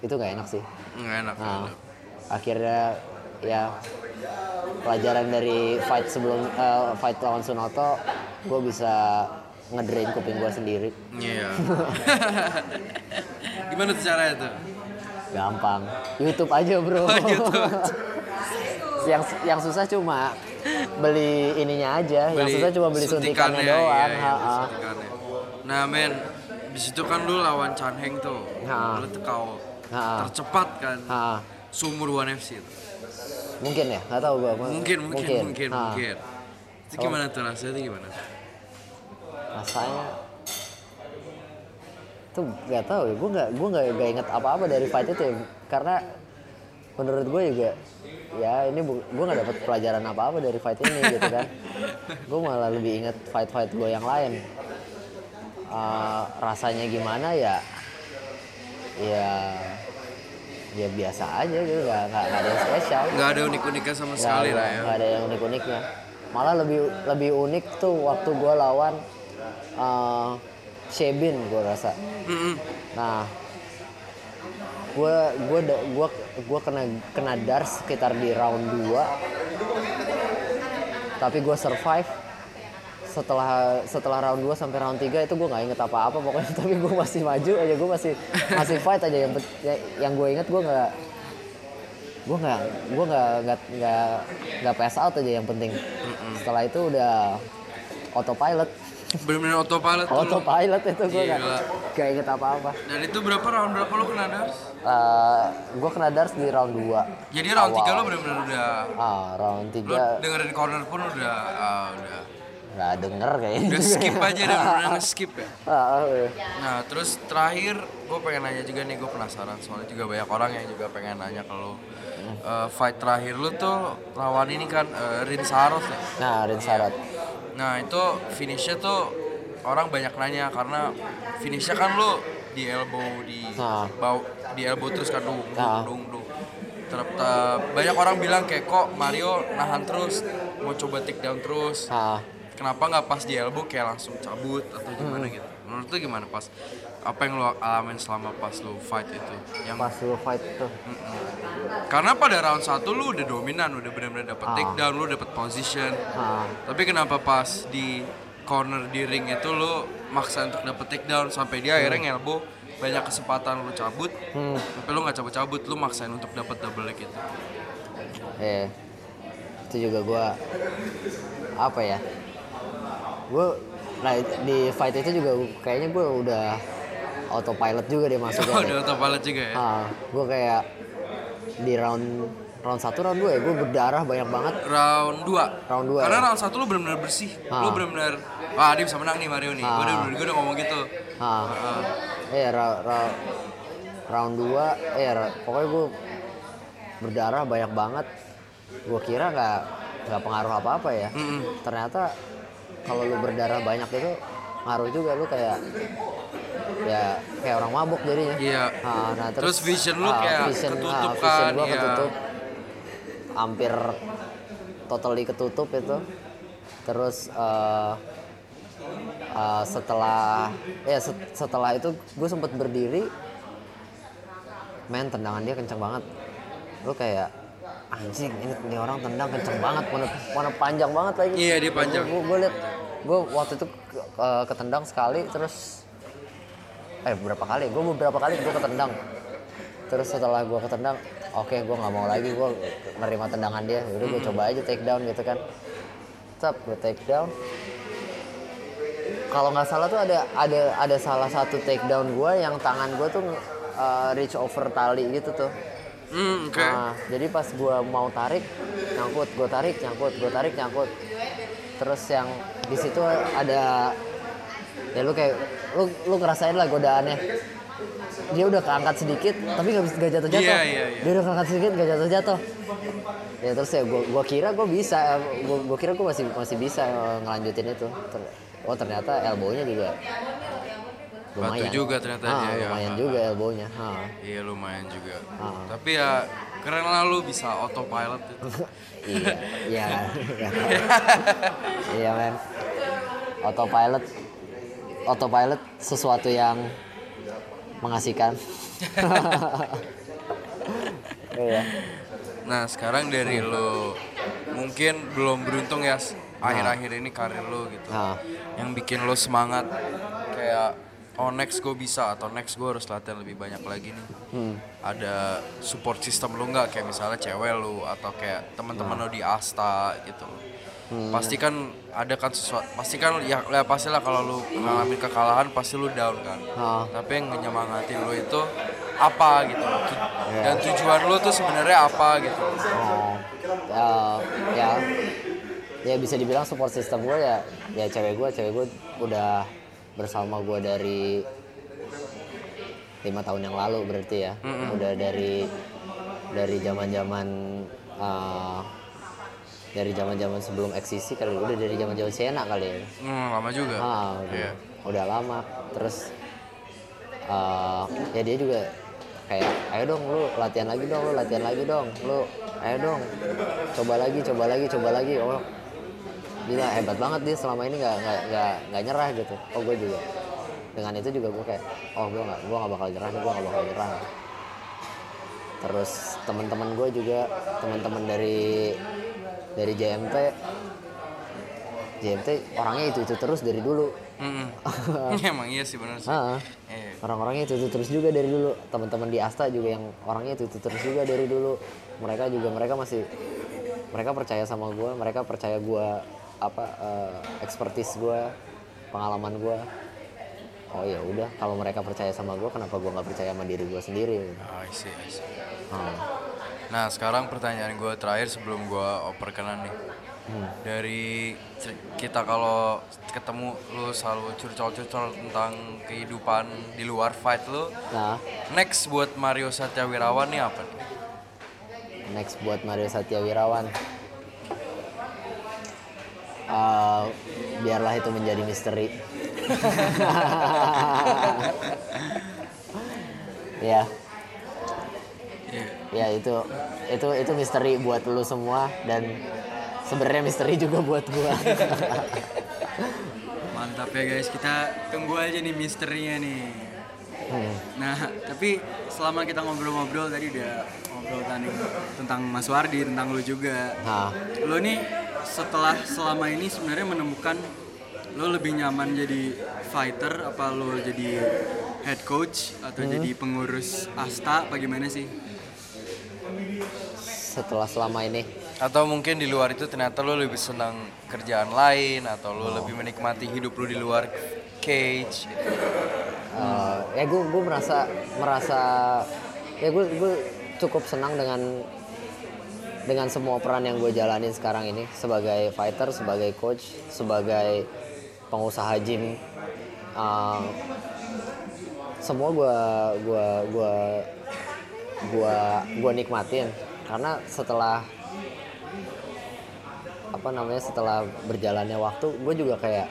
itu nggak enak sih. Nggak enak nah, enak. akhirnya ya pelajaran dari fight sebelum eh, fight lawan Sunoto gue bisa ngedrain kuping gue sendiri Iya. Gimana tuh caranya tuh? gampang YouTube aja bro Oh, YouTube. yang yang susah cuma beli ininya aja yang susah cuma beli suntikannya, iya, doang iya, suntikannya. Nah men, di situ kan lu lawan Chan Heng tuh. Ha. Lu tuh kau Ha. tercepat kan. Ha. Sumur One FC itu. mungkin ya nggak tahu gue Mungkin, mungkin, mungkin, Ha. mungkin. Itu gimana tuh rasanya tuh gimana? Rasanya tuh nggak tahu ya. Gue nggak gue nggak nggak inget apa apa dari fight itu ya. Karena menurut gue juga ya ini gue nggak dapet pelajaran apa apa dari fight ini gitu kan. Gue malah lebih inget fight fight gue yang lain. Eh, rasanya gimana ya ya ya biasa aja gitu. Nggak nggak nggak ada yang spesial. Nggak ada unik-uniknya sama Nggak sekali ada- lah ya. nggak ada yang unik-uniknya. Malah lebih lebih unik tuh waktu gue lawan uh, Shebin gue rasa. Mm-mm. nah gue gue gue gue kena kena dars sekitar di round 2 tapi gue survive. Setelah setelah round 2 sampai round 3 itu gue nggak inget apa-apa pokoknya. Tapi gue masih maju aja gue masih masih fight aja. Yang ya- yang gue inget gue nggak gue nggak gue nggak nggak nggak nggak pass out aja yang penting. Setelah itu udah autopilot bener-bener autopilot tuh. Lo. autopilot itu gue Gila. nggak inget apa-apa. Dan itu berapa round berapa lo kena dars? Gue kena dars di round 2 jadi round Awal. 3 lo bener-bener udah ah round lo 3 dengerin corner pun udah ah, udah nggak denger kayaknya. Udah skip aja udah bener-bener nge-skip ya. Ah, ah, Nah terus terakhir gue pengen nanya juga nih gue penasaran. Soalnya juga banyak orang yang juga pengen nanya ke lo. Eh, fight terakhir lu tuh lawan ini kan uh, Rin Saros ya. nah Rin Sarat Nah itu finishnya tuh orang banyak nanya karena finishnya kan lu di elbow di Nah. bau di elbow terus kan dung Nah. dung dung. Ter- ter- banyak orang bilang kayak kok Mario nahan terus mau coba take down terus. ah Kenapa nggak pas di elbow kayak langsung cabut atau gimana Hmm. gitu? Menurut lu gimana pas apa yang lu alamin selama pas lu fight itu? Yang pas lu fight tuh karena pada round 1 lu udah dominan, udah benar-benar dapet Ah. takedown, lu dapet position. ah Tapi kenapa pas di corner di ring itu lu maksa untuk dapet takedown sampai dia akhirnya ngelbow banyak kesempatan lu cabut, hmm. tapi lu nggak cabut-cabut, lu maksain untuk dapet double leg itu. eh itu juga gua apa ya gue nah di fight itu juga kayaknya gue udah autopilot juga dia masuknya Oh, deh. udah autopilot juga ya. ah gue kayak di round round satu round dua ya gue berdarah banyak banget Round 2. Round dua, Karena ya? round 1 lu benar-benar bersih. Lu Ah. benar-benar wah dia bisa menang nih Mario nih. Udah Ah. gua udah ngomong gitu. ah Ah. eh ra- ra- round 2 eh ra- pokoknya gue berdarah banyak banget gue kira nggak nggak pengaruh apa apa ya Mm-mm. ternyata kalau lu berdarah banyak itu ngaruh juga lu kayak ya kayak orang mabuk jadinya Iya. Ah, nah, Terus vision lu ah, kayak vision, ketutup ah, vision kan, gua iya. ketutup hampir totally ketutup itu terus eh, eh, setelah ya set- setelah itu gue sempet berdiri men tendangan dia kenceng banget lu kayak anjing ini, ini orang tendang kenceng banget mana, mana panjang banget lagi Iya, dia panjang. gue liat gue waktu itu ke- ketendang sekali terus eh berapa kali? Gue beberapa kali gue ketendang. Terus setelah gue ketendang oke gue nggak mau lagi gue nerima tendangan dia. Udah gue coba aja take down gitu kan. Tap, gue take down. Kalau nggak salah tuh ada ada ada salah satu take down gue yang tangan gue tuh uh, reach over tali gitu tuh. Hmm, oke. Nah, jadi pas gua mau tarik, nyangkut, gua tarik, nyangkut, gua tarik, nyangkut. Terus yang di situ ada ya lu kayak lu lu ngerasain lah godaannya. Dia udah keangkat sedikit, tapi nggak bisa nggak jatuh-jatuh. Iya, iya, iya. Dia udah keangkat sedikit nggak jatuh-jatuh. Ya terus ya gua, gua kira gua bisa, gua, gua kira gua masih masih bisa eh, ngelanjutin itu. Ter- oh ternyata elbownya juga Batu lumayan. juga ternyata Ah, dia ya. lumayan juga elbownya. Ah. Iya lumayan juga. Ah. Tapi ya keren lah lu bisa autopilot itu. iya iya iya iya men autopilot autopilot sesuatu yang mengasihkan iya Nah sekarang dari lu mungkin belum beruntung ya akhir-akhir ini karir lu gitu. Nah. Yang bikin lu semangat kayak oh next gue bisa atau next gue harus latihan lebih banyak lagi nih. hmm. Ada support system lu nggak kayak misalnya cewek lu atau kayak teman-teman lu di Asta gitu. Pasti kan ada kan sesuatu pasti kan ya, ya pastilah kalau lu ngalamin kekalahan pasti lu down kan. Ah. Tapi yang nyemangatin lu itu apa gitu. Tu- Dan tujuan lu tuh sebenarnya apa gitu. Oh, ya, ya, ya bisa dibilang support system gue ya, ya cewek gue, cewek gue udah bersama gue dari lima tahun yang lalu berarti ya, udah dari dari zaman zaman dari zaman zaman sebelum eksisi kali udah dari zaman zaman Siena kali ya Hmm, lama juga. ah udah, Iya. udah lama. Terus eh, ya dia juga kayak ayo dong lu latihan lagi dong lu latihan lagi dong lu ayo dong coba lagi coba lagi coba lagi. Oh gila hebat banget dia selama ini nggak nggak nggak nyerah gitu. Oh gue juga. Dengan itu juga gue kayak oh gue nggak gue nggak bakal nyerah gue nggak bakal nyerah. Terus teman-teman gue juga teman-teman dari dari JMT JMT orangnya itu itu terus dari dulu Mm-mm. Emang iya sih benar sih. Ah, Iya. orang-orangnya itu, itu terus juga dari dulu teman-teman di Asta juga yang orangnya itu, itu terus juga dari dulu mereka juga mereka masih mereka percaya sama gue mereka percaya gue apa eh, expertise gue pengalaman gue oh ya udah kalau mereka percaya sama gue kenapa gue nggak percaya sama diri gue sendiri Ah, I see, I see. Ah, Nah sekarang pertanyaan gue terakhir sebelum gue operkenan nih. Hmm. Dari kita kalau ketemu lu selalu curcol-curcol tentang kehidupan di luar fight lu. nah Next buat Mario Satya Wirawan nih apa nih? next buat Mario Satya Wirawan Eh, biarlah itu menjadi misteri ya Iya. Ya itu itu itu misteri buat lu semua dan sebenarnya misteri juga buat gua Mantap ya guys, kita tunggu aja nih misterinya nih. Hmm. Nah, tapi selama kita ngobrol-ngobrol tadi udah ngobrol tadi tentang Mas Wardi, tentang lu juga. nah Lo nih setelah selama ini sebenarnya menemukan lo lebih nyaman jadi fighter apa lo jadi head coach atau jadi pengurus Asta bagaimana sih? Setelah selama ini Atau mungkin di luar itu ternyata lu lebih senang kerjaan lain atau lu lebih menikmati hidup lu di luar cage. gitu. eh, ya gue gue merasa merasa ya gue gue cukup senang dengan dengan semua peran yang gue jalanin sekarang ini sebagai fighter sebagai coach sebagai pengusaha gym Eh, semua gue gue gue gue gue nikmatin karena setelah apa namanya setelah berjalannya waktu gue juga kayak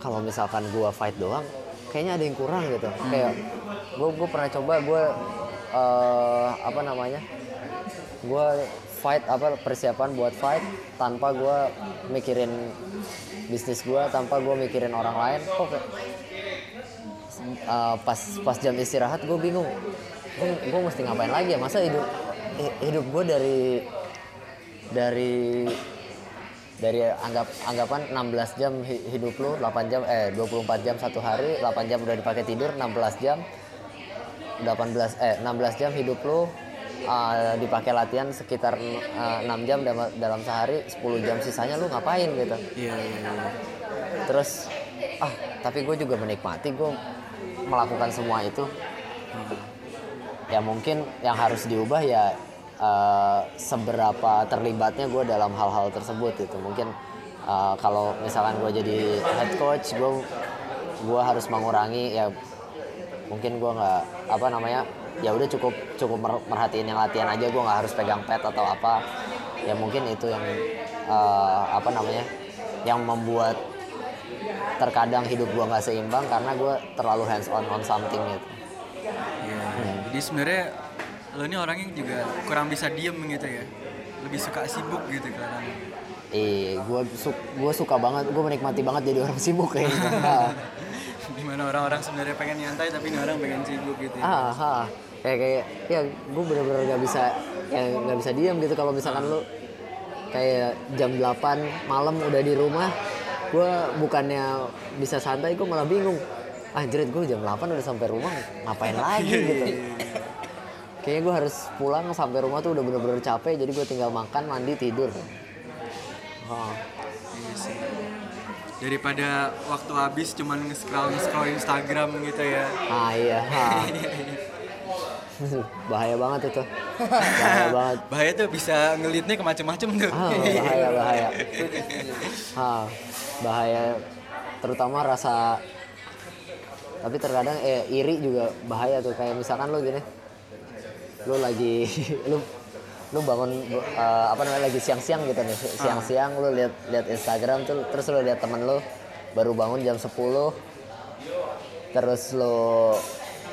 kalau misalkan gua fight doang kayaknya ada yang kurang gitu. Kayak gue gue pernah coba gue eh, apa namanya gue fight apa persiapan buat fight tanpa gue mikirin bisnis gue tanpa gue mikirin orang lain. Kok kayak eh, pas pas jam istirahat gue bingung gue mesti ngapain lagi ya? Masa hidup hi- hidup gue dari dari dari anggap anggapan 16 jam hi- hidup lu 8 jam eh 24 jam satu hari 8 jam udah dipakai tidur 16 jam 18 eh 16 jam hidup lu uh, dipakai latihan sekitar uh, 6 jam dalam, dalam sehari 10 jam sisanya lu ngapain gitu? Iya, iya, iya. terus ah tapi gue juga menikmati gue melakukan semua itu ya mungkin yang harus diubah ya eh, seberapa terlibatnya gue dalam hal-hal tersebut itu mungkin eh, kalau misalkan gue jadi head coach gue gue harus mengurangi ya mungkin gue nggak apa namanya ya udah cukup cukup mer- merhatiin yang latihan aja. Gue nggak harus pegang pet atau apa. Ya mungkin itu yang eh, apa namanya yang membuat terkadang hidup gue nggak seimbang karena gue terlalu hands on on something gitu. Iya, iya. Jadi sebenarnya lo ini orangnya juga kurang bisa diem gitu ya. Lebih suka sibuk gitu kan. eh gue su gue suka banget gue menikmati banget jadi orang sibuk kayaknya Di mana orang-orang sebenarnya pengen nyantai tapi ini orang pengen sibuk gitu. Ya. ah, ah. kayak kayak ya gue bener-bener nggak bisa ya nggak bisa diam gitu kalau misalkan lu kayak jam 8 malam udah di rumah gue bukannya bisa santai gue malah bingung anjir gue jam 8 udah sampai rumah ngapain lagi gitu kayaknya gue harus pulang sampai rumah tuh udah bener-bener capek jadi gue tinggal makan mandi tidur oh. Iya sih. Daripada waktu habis cuman nge-scroll nge-scroll Instagram gitu ya. ah iya ah. bahaya banget itu bahaya banget Bahaya tuh bisa ngelitnya ke macem-macem tuh. Ah, bahaya bahaya ah, bahaya terutama rasa tapi terkadang eh, iri juga bahaya tuh. Kayak misalkan lo gini lu lagi lu lu bangun eh, apa namanya lagi siang-siang gitu nih. Siang-siang lu lihat lihat Instagram tuh terus lu lihat temen lu baru bangun jam 10 terus lu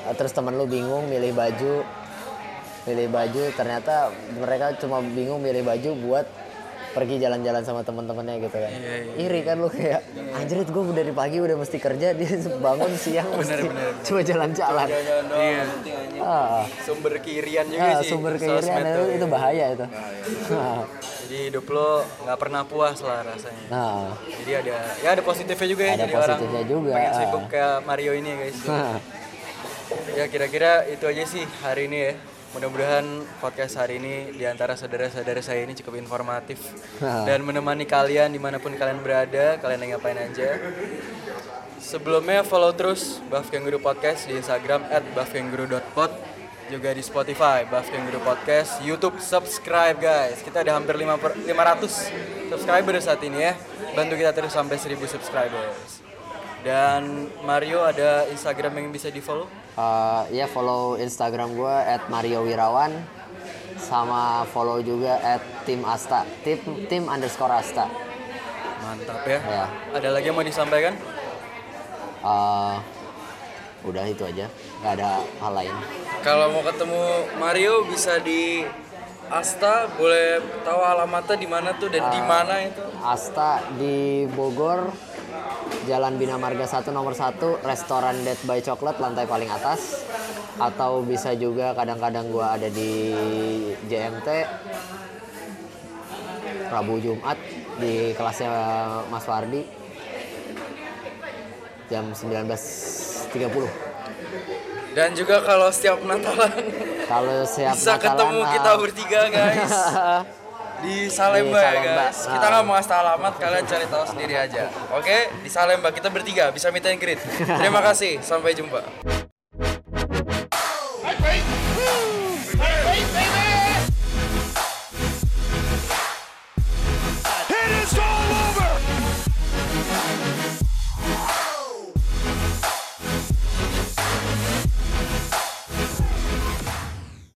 eh, terus temen lu bingung milih baju milih baju ternyata mereka cuma bingung milih baju buat pergi jalan-jalan sama teman-temannya gitu kan iri kan lu kayak anjir gue dari pagi udah mesti kerja dia bangun siang mesti cuma jalan-jalan Iya. ah, Sumber keirian juga ah, sih. sumber keirian itu, itu bahaya itu Ah, Jadi hidup lo nggak pernah puas lah rasanya. nah Jadi ada ya ada positifnya juga ya Ada jadi orang positifnya juga, pengen ah. sibuk kayak Mario ini guys. ya kira-kira itu aja sih hari ini ya. Mudah-mudahan podcast hari ini di antara saudara-saudara saya ini cukup informatif dan menemani kalian di mana pun kalian berada, kalian yang ngapain aja. Sebelumnya follow terus Buff Kangaroo Podcast di Instagram at buffkangaroo.pod juga di Spotify Buff Kangaroo Podcast. YouTube subscribe guys. Kita ada hampir 5 per- 500 subscriber saat ini ya. Bantu kita terus sampai 1000 subscribers. Dan Mario ada Instagram yang bisa di follow Eh, ya follow Instagram gue at Mario Wirawan sama follow juga at tim Asta tim tim underscore Asta. Mantap ya. Ya. Ada lagi yang mau disampaikan? Eh, udah itu aja. Nggak ada hal lain. Kalau mau ketemu Mario bisa di Asta, boleh tahu alamatnya di mana tuh dan di mana itu? Asta di Bogor Jalan Bina Marga 1 nomor 1 restoran Dead by Chocolate lantai paling atas. Atau bisa juga kadang-kadang gua ada di JMT Rabu Jumat di kelasnya Mas Wardi. Jam 19.30 Dan juga kalau setiap Natalan kalau siap bisa Natalan, ketemu ah, kita bertiga guys di Salemba Di ya guys. Kita Ah. nggak mau ngasih alamat, kalian cari tahu sendiri aja. Oke, di Salemba kita bertiga bisa meet and greet. Terima kasih, sampai jumpa.